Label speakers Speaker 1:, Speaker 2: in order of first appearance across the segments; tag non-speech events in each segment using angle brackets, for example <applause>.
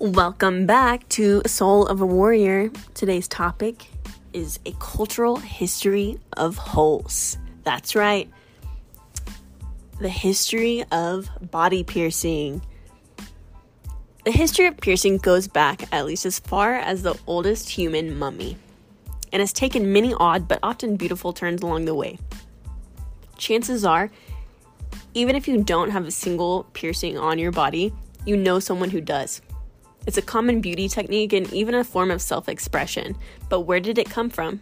Speaker 1: Welcome back to Soul of a Warrior. Today's topic is a cultural history of holes. That's right, the history of body piercing. The history of piercing goes back at least as far as the oldest human mummy and has taken many odd but often beautiful turns along the way. Chances are, even if you don't have a single piercing on your body, you know someone who does. It's a common beauty technique and even a form of self expression. But where did it come from?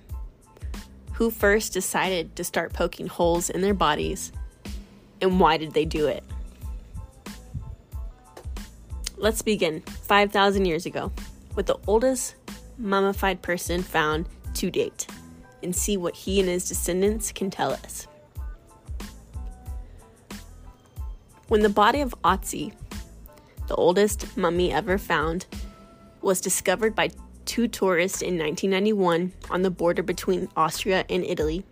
Speaker 1: Who first decided to start poking holes in their bodies? And why did they do it? Let's begin 5,000 years ago with the oldest mummified person found to date and see what he and his descendants can tell us. When the body of Otzi the oldest mummy ever found, was discovered by two tourists in 1991 on the border between Austria and Italy.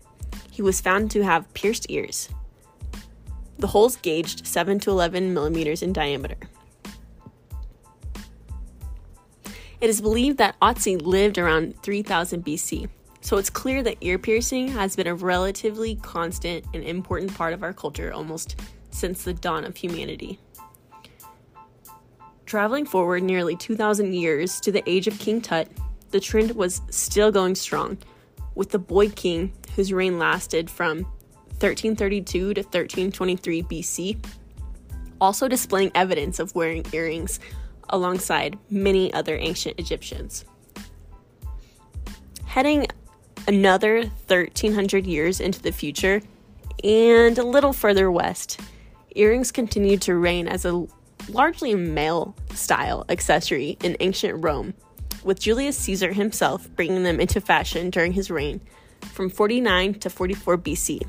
Speaker 1: He was found to have pierced ears. The holes gauged 7 to 11 millimeters in diameter. It is believed that Otzi lived around 3000 BC, so it's clear that ear piercing has been a relatively constant and important part of our culture almost since the dawn of humanity. Traveling forward nearly 2,000 years to the age of King Tut, the trend was still going strong, with the boy king, whose reign lasted from 1332 to 1323 BC, also displaying evidence of wearing earrings alongside many other ancient Egyptians. Heading another 1300 years into the future and a little further west, earrings continued to reign as a largely male style accessory in ancient Rome, with Julius Caesar himself bringing them into fashion during his reign from 49 to 44 BC.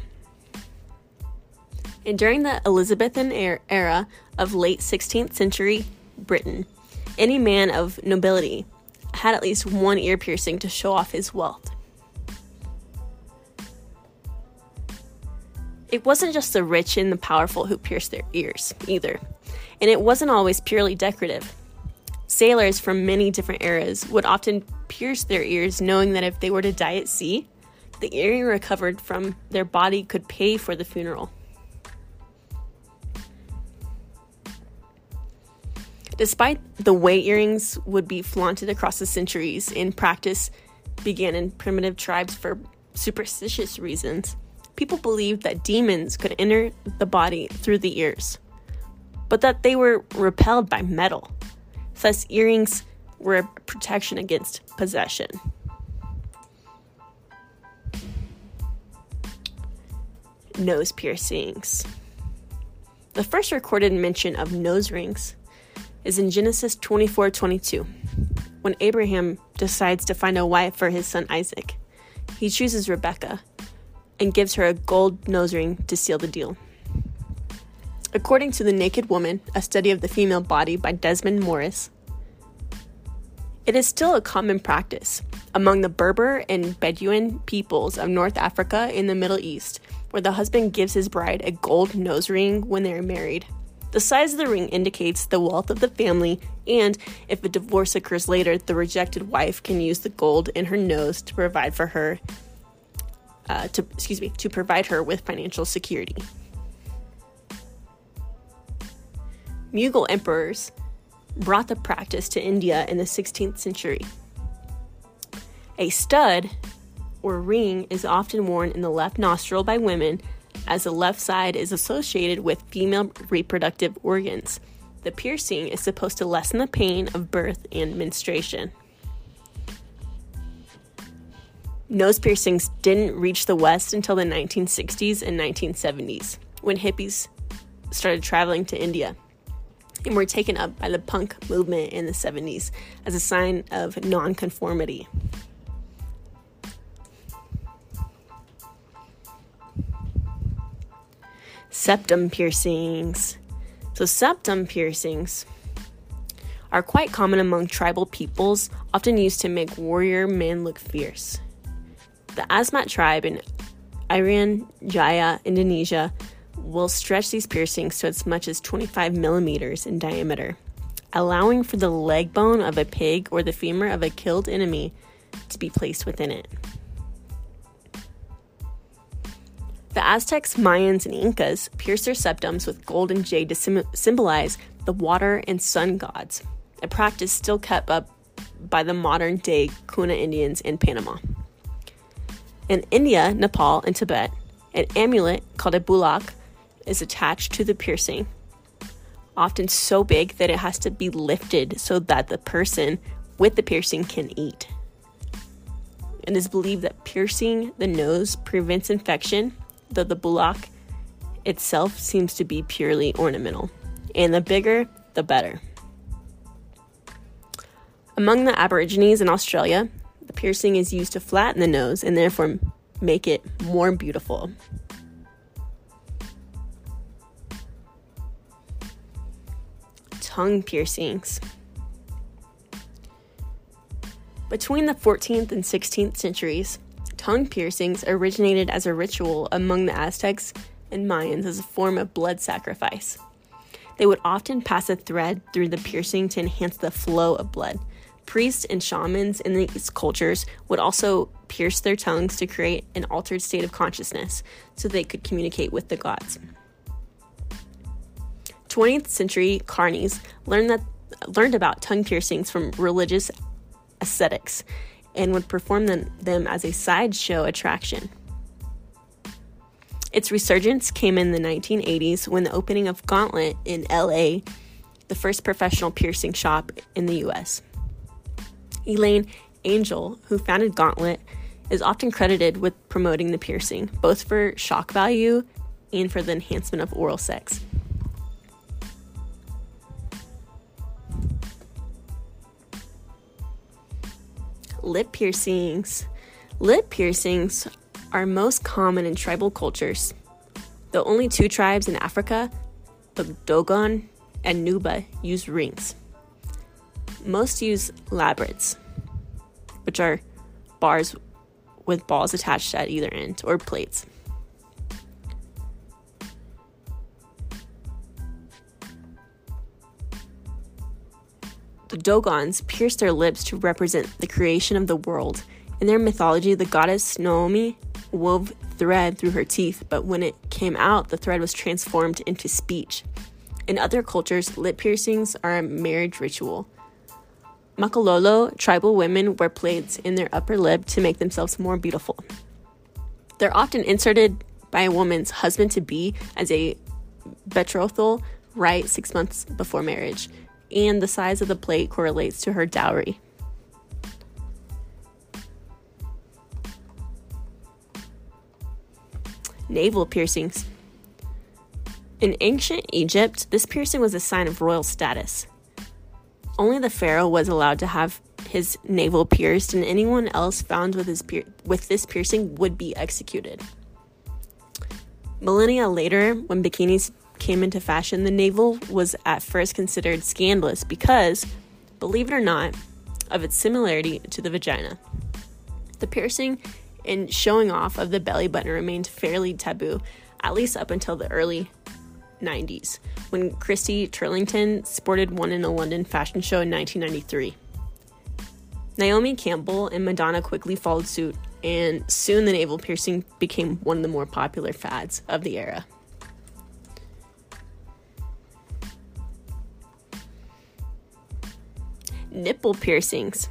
Speaker 1: And during the Elizabethan er-, era of late 16th century Britain, any man of nobility had at least one ear piercing to show off his wealth. It wasn't just the rich and the powerful who pierced their ears, either and it wasn't always purely decorative. Sailors from many different eras would often pierce their ears, knowing that if they were to die at sea, the earring recovered from their body could pay for the funeral. Despite the way earrings would be flaunted across the centuries, in practice began in primitive tribes for superstitious reasons. People believed that demons could enter the body through the ears but that they were repelled by metal. Thus, earrings were a protection against possession. Nose piercings. The first recorded mention of nose rings is in Genesis 24 22, when Abraham decides to find a wife for his son Isaac. He chooses Rebecca and gives her a gold nose ring to seal the deal. According to The Naked Woman, a study of the female body by Desmond Morris, it is still a common practice among the Berber and Bedouin peoples of North Africa in the Middle East, where the husband gives his bride a gold nose ring when they are married. The size of the ring indicates the wealth of the family, and if a divorce occurs later, the rejected wife can use the gold in her nose to provide for her, uh, to excuse me, to provide her with financial security. Mughal emperors brought the practice to India in the 16th century. A stud or ring is often worn in the left nostril by women, as the left side is associated with female reproductive organs. The piercing is supposed to lessen the pain of birth and menstruation. Nose piercings didn't reach the West until the 1960s and 1970s, when hippies started traveling to India and were taken up by the punk movement in the 70s as a sign of nonconformity. Septum piercings. So, septum piercings are quite common among tribal peoples, often used to make warrior men look fierce. The Asmat tribe in Irian Jaya, Indonesia, will stretch these piercings to as much as 25 millimeters in diameter. allowing for the leg bone of a pig or the femur of a killed enemy to be placed within it. The Aztecs, Mayans, and Incas pierced their septums with gold and jade to sim- symbolize the water and sun gods, a practice still kept up by the modern day Kuna Indians in Panama. In India, Nepal, and Tibet, an amulet called a bulak is attached to the piercing, often so big that it has to be lifted so that the person with the piercing can eat. It is believed that piercing the nose prevents infection, though the bulak itself seems to be purely ornamental. And the bigger, the better. Among the Aborigines in Australia, the piercing is used to flatten the nose and therefore make it more beautiful. Tongue piercings. Between the 14th and 16th centuries, tongue piercings originated as a ritual among the Aztecs and Mayans as a form of blood sacrifice. They would often pass a thread through the piercing to enhance the flow of blood. Priests and shamans in these cultures would also pierce their tongues to create an altered state of consciousness so they could communicate with the gods. 20th century carnies learned that learned about tongue piercings from religious ascetics and would perform them, them as a sideshow attraction. Its resurgence came in the 1980s when the opening of Gauntlet in LA, the first professional piercing shop in the US. Elayne Angel, who founded Gauntlet, is often credited with promoting the piercing, both for shock value and for the enhancement of oral sex. Lip piercings. Lip piercings are most common in tribal cultures. The only two tribes in Africa, the Dogon and Nuba, use rings. Most use labrets, which are bars with balls attached at either end, or plates. The Dogons pierced their lips to represent the creation of the world. In their mythology, the goddess Naomi wove thread through her teeth, but when it came out, the thread was transformed into speech. In other cultures, lip piercings are a marriage ritual. Makololo tribal women wear plates in their upper lip to make themselves more beautiful. They're often inserted by a woman's husband to be as a betrothal rite six months before marriage, and the size of the plate correlates to her dowry. Navel piercings. In ancient Egypt, this piercing was a sign of royal status. Only the pharaoh was allowed to have his navel pierced, and anyone else found with, his pier- with this piercing would be executed. Millennia later, when bikinis came into fashion, the navel was at first considered scandalous because, believe it or not, of its similarity to the vagina. The piercing and showing off of the belly button remained fairly taboo, at least up until the early 90s, when Christy Turlington sported one in a London fashion show in 1993. Naomi Campbell and Madonna quickly followed suit, and soon the navel piercing became one of the more popular fads of the era. Nipple piercings.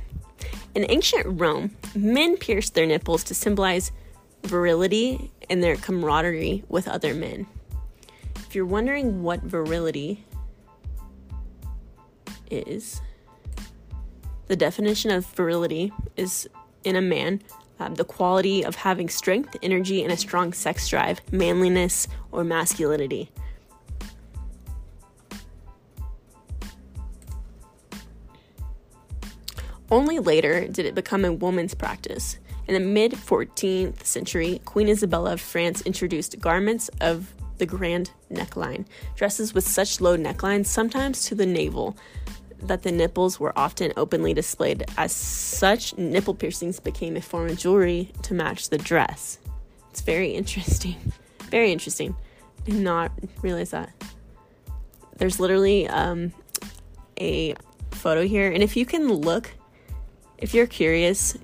Speaker 1: In ancient Rome, men pierced their nipples to symbolize virility and their camaraderie with other men. If you're wondering what virility is, the definition of virility is in a man um, the quality of having strength, energy, and a strong sex drive, manliness, or masculinity. Only later did it become a woman's practice. In the mid 14th century, Queen Isabella of France introduced garments of the grand neckline, dresses with such low necklines, sometimes to the navel, that the nipples were often openly displayed. As such, nipple piercings became a form of jewelry to match the dress. It's very interesting. <laughs> Very interesting. Did not realize that. There's literally um, a photo here, and if you can look, if you're curious,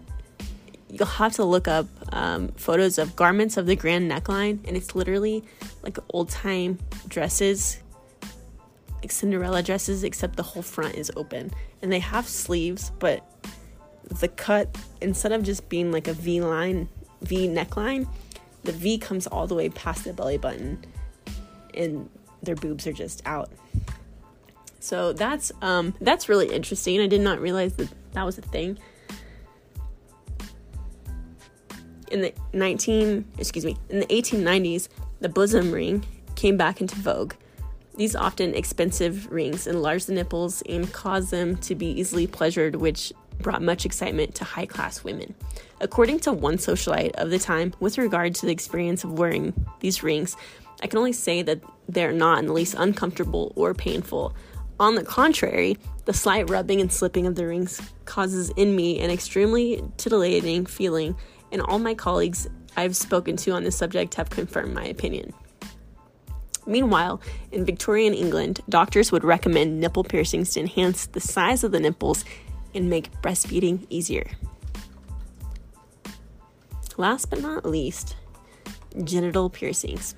Speaker 1: you'll have to look up um, photos of garments of the grand neckline, and it's literally like old time dresses, like Cinderella dresses, except the whole front is open, and they have sleeves, but the cut instead of just being like a V line, V neckline, the V comes all the way past the belly button, and their boobs are just out. So that's um, that's really interesting. I did not realize that that was a thing. In the 19, excuse me, in the 1890s, the bosom ring came back into vogue. These often expensive rings enlarged the nipples and caused them to be easily pleasured, which brought much excitement to high class women. According to one socialite of the time, with regard to the experience of wearing these rings, I can only say that they're not in the least uncomfortable or painful. On the contrary, the slight rubbing and slipping of the rings causes in me an extremely titillating feeling, and all my colleagues I've spoken to on this subject have confirmed my opinion. Meanwhile, in Victorian England, doctors would recommend nipple piercings to enhance the size of the nipples and make breastfeeding easier. Last but not least, genital piercings.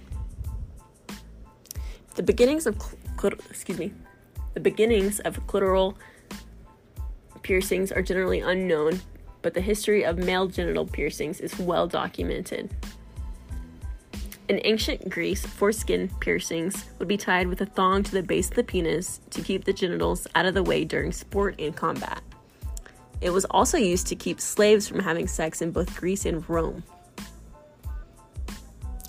Speaker 1: The beginnings of cl- excuse me, the beginnings of clitoral piercings are generally unknown, but the history of male genital piercings is well documented. In ancient Greece, foreskin piercings would be tied with a thong to the base of the penis to keep the genitals out of the way during sport and combat. It was also used to keep slaves from having sex in both Greece and Rome.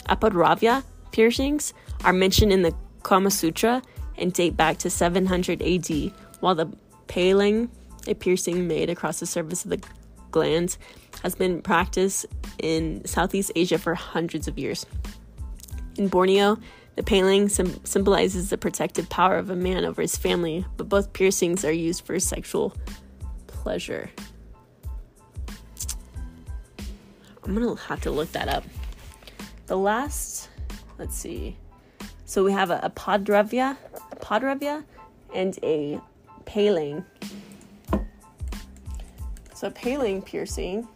Speaker 1: Apadravya piercings are mentioned in the Kama Sutra and date back to 700 AD, while the paling, a piercing made across the surface of the glands, has been practiced in Southeast Asia for hundreds of years. In Borneo, the paling sim- symbolizes the protective power of a man over his family, but both piercings are used for sexual pleasure. I'm gonna have to look that up. The last, let's see. So we have a, a podravya, a podravya, and a paling. So paling piercing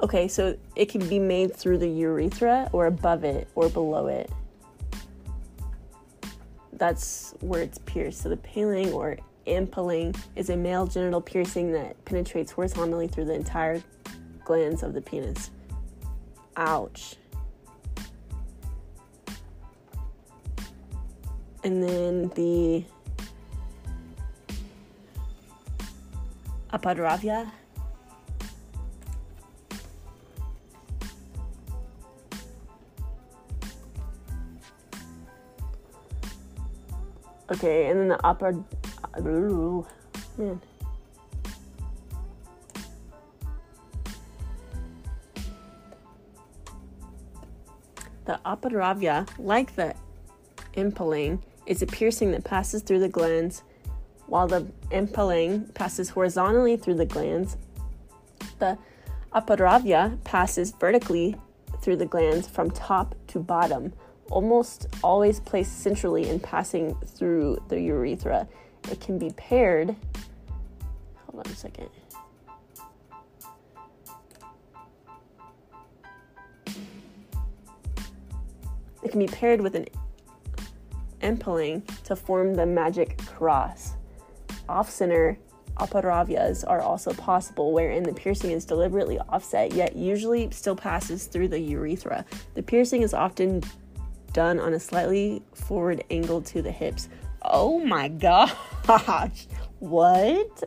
Speaker 1: Okay, so it can be made through the urethra or above it or below it. That's where it's pierced. So the paling or ampallang is a male genital piercing that penetrates horizontally through the entire glands of the penis. Ouch. And then the apadravya Okay, and then the upper. Man. The apadravya, like the ampallang, is a piercing that passes through the glands, while the ampallang passes horizontally through the glands. The apadravya passes vertically through the glands from top to bottom, almost always placed centrally and passing through the urethra. It can be paired. Hold on a second. It can be paired with an ampallang to form the magic cross. Off center aparavyas are also possible, wherein the piercing is deliberately offset, yet usually still passes through the urethra. The piercing is often done on a slightly forward angle to the hips. Oh my <laughs> gosh. What?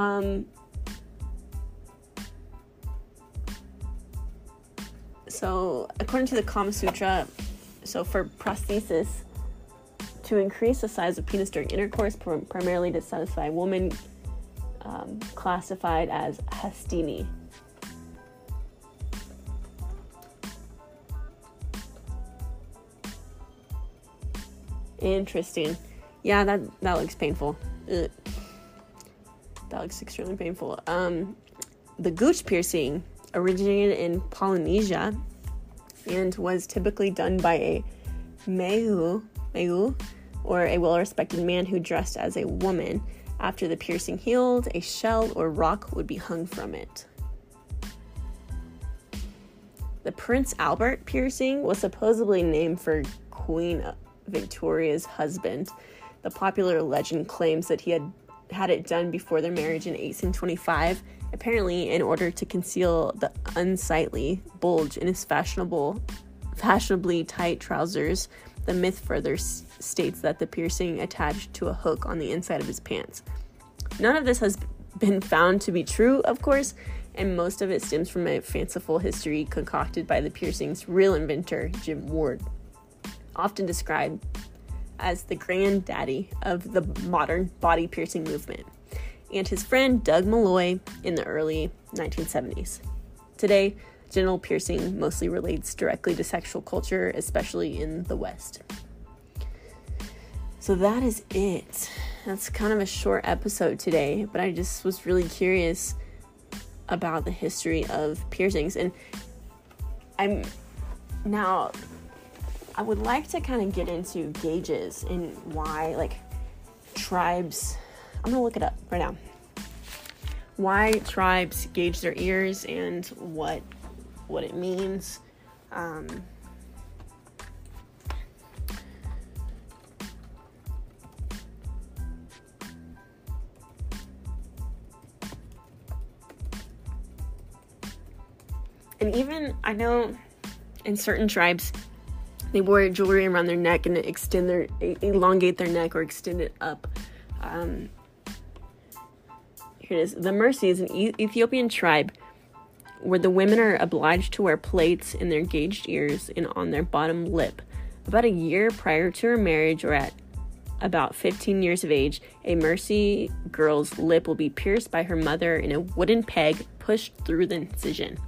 Speaker 1: Um, so, according to the Kama Sutra, so for prosthesis, to increase the size of penis during intercourse, primarily to satisfy women, um, classified as hastini. Interesting. Yeah, that that looks painful. Ugh. That looks extremely painful. Um, the gooch piercing originated in Polynesia and was typically done by a mehu, mehu or a well-respected man who dressed as a woman. After the piercing healed, a shell or rock would be hung from it. The Prince Albert piercing was supposedly named for Queen Victoria's husband. The popular legend claims that he had had it done before their marriage in 1825, apparently in order to conceal the unsightly bulge in his fashionable fashionably tight trousers. The myth further s- states that the piercing attached to a hook on the inside of his pants. None of this has been found to be true, of course, and most of it stems from a fanciful history concocted by the piercing's real inventor, Jim Ward, often described as the granddaddy of the modern body piercing movement, and his friend Doug Malloy in the early 1970s. Today, genital piercing mostly relates directly to sexual culture, especially in the West. So that is it. That's kind of a short episode today, but I just was really curious about the history of piercings. And I'm now, I would like to kind of get into gauges and why, like, tribes. I'm gonna look it up right now. Why tribes gauge their ears and what what it means. Um, and even I know in certain tribes they wear jewelry around their neck and extend their elongate their neck or extend it up. Um, here it is. The Mursi is an Ethiopian tribe where the women are obliged to wear plates in their gauged ears and on their bottom lip. About a year prior to her marriage, or at about 15 years of age, a Mursi girl's lip will be pierced by her mother in a wooden peg pushed through the incision.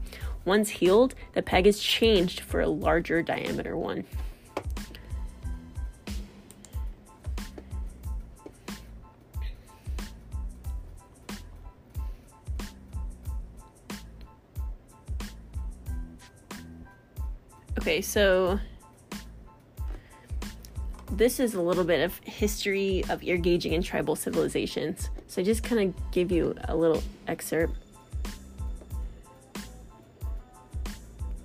Speaker 1: Once healed, the peg is changed for a larger diameter one. Okay, so this is a little bit of history of ear gauging in tribal civilizations. So I just kind of give you a little excerpt.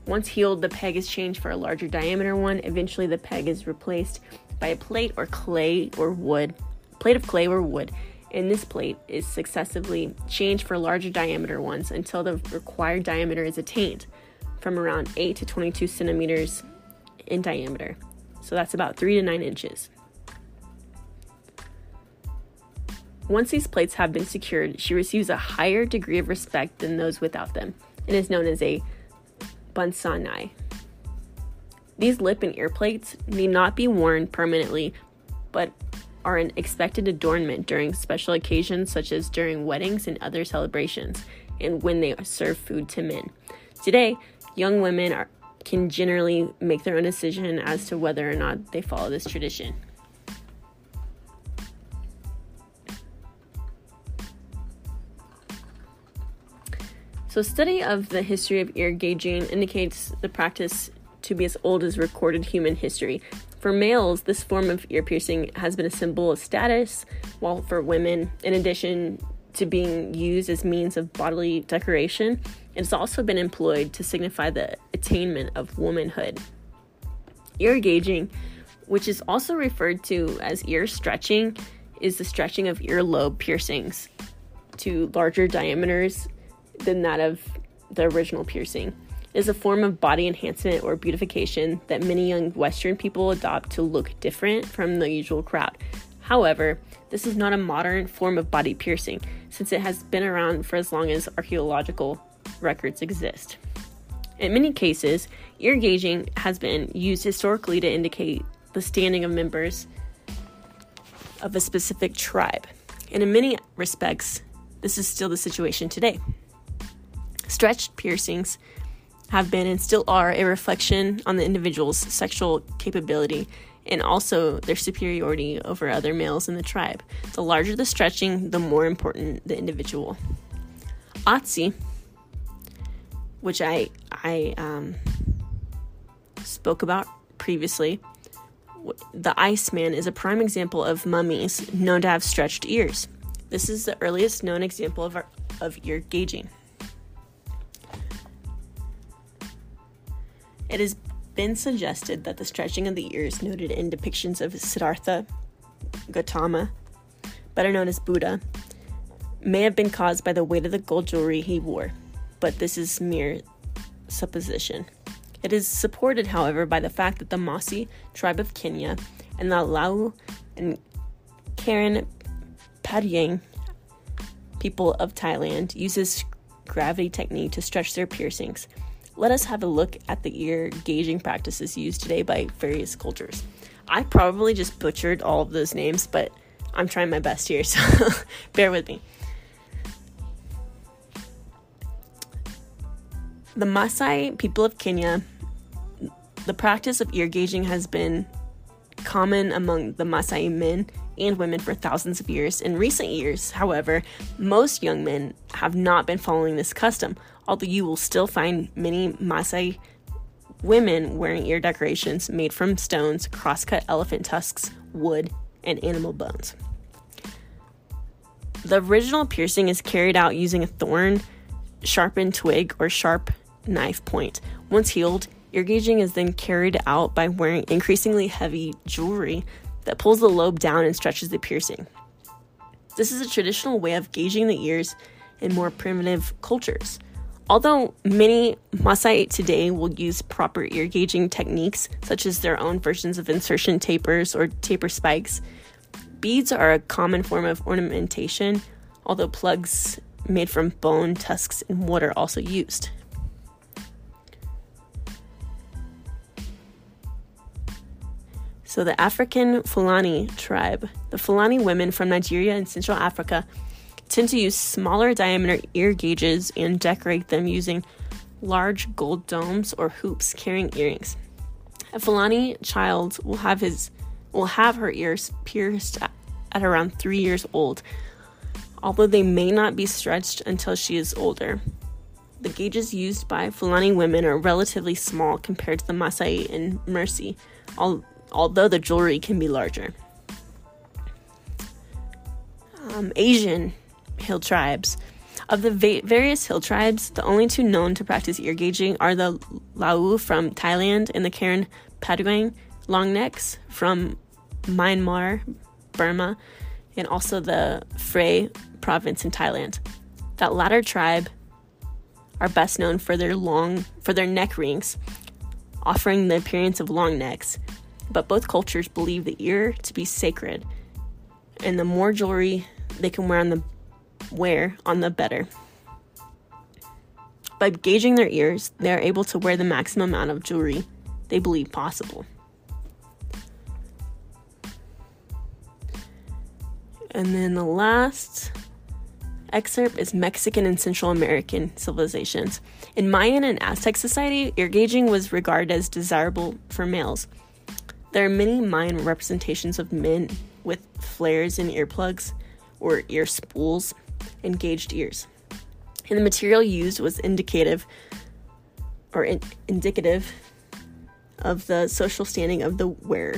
Speaker 1: Once healed, the peg is changed for a larger diameter one. Eventually, the peg is replaced by a plate or clay or wood, plate of clay or wood. And this plate is successively changed for larger diameter ones until the required diameter is attained from around 8 to 22 centimeters in diameter. So that's about 3 to 9 inches. Once these plates have been secured, she receives a higher degree of respect than those without them and is known as a bunsanai. These lip and ear plates need not be worn permanently, but are an expected adornment during special occasions such as during weddings and other celebrations, and when they serve food to men. Today, young women are, can generally make their own decision as to whether or not they follow this tradition. So, study of the history of ear gauging indicates the practice to be as old as recorded human history. For males, this form of ear piercing has been a symbol of status, while for women, in addition to being used as means of bodily decoration, it's also been employed to signify the attainment of womanhood. Ear gauging, which is also referred to as ear stretching, is the stretching of earlobe piercings to larger diameters than that of the original piercing. It is a form of body enhancement or beautification that many young Western people adopt to look different from the usual crowd. However, this is not a modern form of body piercing since it has been around for as long as archaeological records exist. In many cases, ear gauging has been used historically to indicate the standing of members of a specific tribe. And in many respects, this is still the situation today. Stretched piercings have been and still are a reflection on the individual's sexual capability and also their superiority over other males in the tribe. The larger the stretching, the more important the individual. Otzi, which I I um, spoke about previously, the Iceman is a prime example of mummies known to have stretched ears. This is the earliest known example of, our, of ear gauging. It has been suggested that the stretching of the ears noted in depictions of Siddhartha Gautama, better known as Buddha, may have been caused by the weight of the gold jewelry he wore, but this is mere supposition. It is supported, however, by the fact that the Maasai tribe of Kenya and the Lau and Karen Padyang people of Thailand uses gravity technique to stretch their piercings. Let us have a look at the ear gauging practices used today by various cultures. I probably just butchered all of those names, but I'm trying my best here, <laughs> so bear with me. The Maasai people of Kenya the practice of ear gauging has been common among the Maasai men and women for thousands of years. In recent years, however, most young men have not been following this custom, although you will still find many Maasai women wearing ear decorations made from stones, crosscut elephant tusks, wood, and animal bones. The original piercing is carried out using a thorn, sharpened twig, or sharp knife point. Once healed, Ear gauging is then carried out by wearing increasingly heavy jewelry that pulls the lobe down and stretches the piercing. This is a traditional way of gauging the ears in more primitive cultures. Although many Maasai today will use proper ear gauging techniques, such as their own versions of insertion tapers or taper spikes, beads are a common form of ornamentation, although plugs made from bone, tusks, and wood are also used. So, the African Fulani tribe, the Fulani women from Nigeria and Central Africa, tend to use smaller diameter ear gauges and decorate them using large gold domes or hoops carrying earrings. A Fulani child will have his will have her ears pierced at around 3 years old, although they may not be stretched until she is older. The gauges used by Fulani women are relatively small compared to the Maasai and Mursi, although the jewelry can be larger. Um, Asian hill tribes. Of the va- various hill tribes, the only two known to practice ear gauging are the Lau from Thailand and the Karen Padyang longnecks from Myanmar, Burma, and also the Phrae province in Thailand. That latter tribe are best known for their long for their neck rings, offering the appearance of long necks, but both cultures believe the ear to be sacred, and the more jewelry they can wear on the wear on the better. By gauging their ears, they are able to wear the maximum amount of jewelry they believe possible. And then the last excerpt is Mexican and Central American civilizations. In Mayan and Aztec society, ear gauging was regarded as desirable for males. There are many Mayan representations of men with flares and earplugs or ear spools and gauged ears. And the material used was indicative or in- indicative of the social standing of the wearer.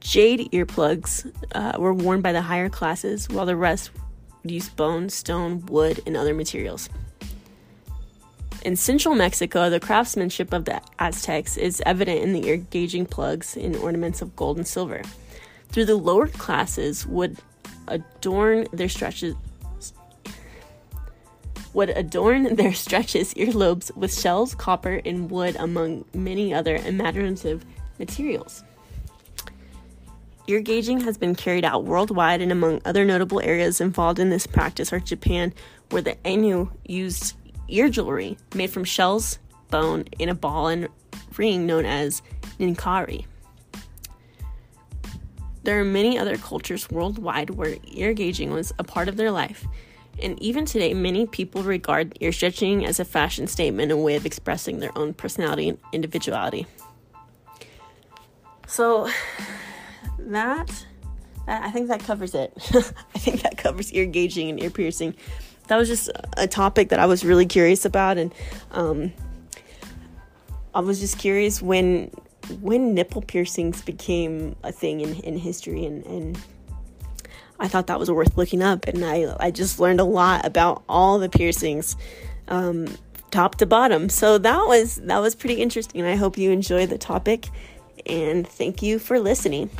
Speaker 1: Jade earplugs uh, were worn by the higher classes, while the rest used bone, stone, wood, and other materials. In central Mexico, the craftsmanship of the Aztecs is evident in the ear gauging plugs and ornaments of gold and silver. Through the lower classes would adorn their stretches would adorn their stretches earlobes with shells, copper, and wood, among many other imaginative materials. Ear gauging has been carried out worldwide, and among other notable areas involved in this practice are Japan, where the Ainu used ear jewelry made from shells, bone, and a ball and ring known as ninkari. There are many other cultures worldwide where ear gauging was a part of their life, and even today, many people regard ear stretching as a fashion statement a way of expressing their own personality and individuality. So, that, that I think that covers it. <laughs> I think that covers ear gauging and ear piercing. That was just a topic that I was really curious about, and um, I was just curious when when nipple piercings became a thing in, in history and, and I thought that was worth looking up and I, I just learned a lot about all the piercings um, top to bottom so that was that was pretty interesting I hope you enjoy the topic and thank you for listening.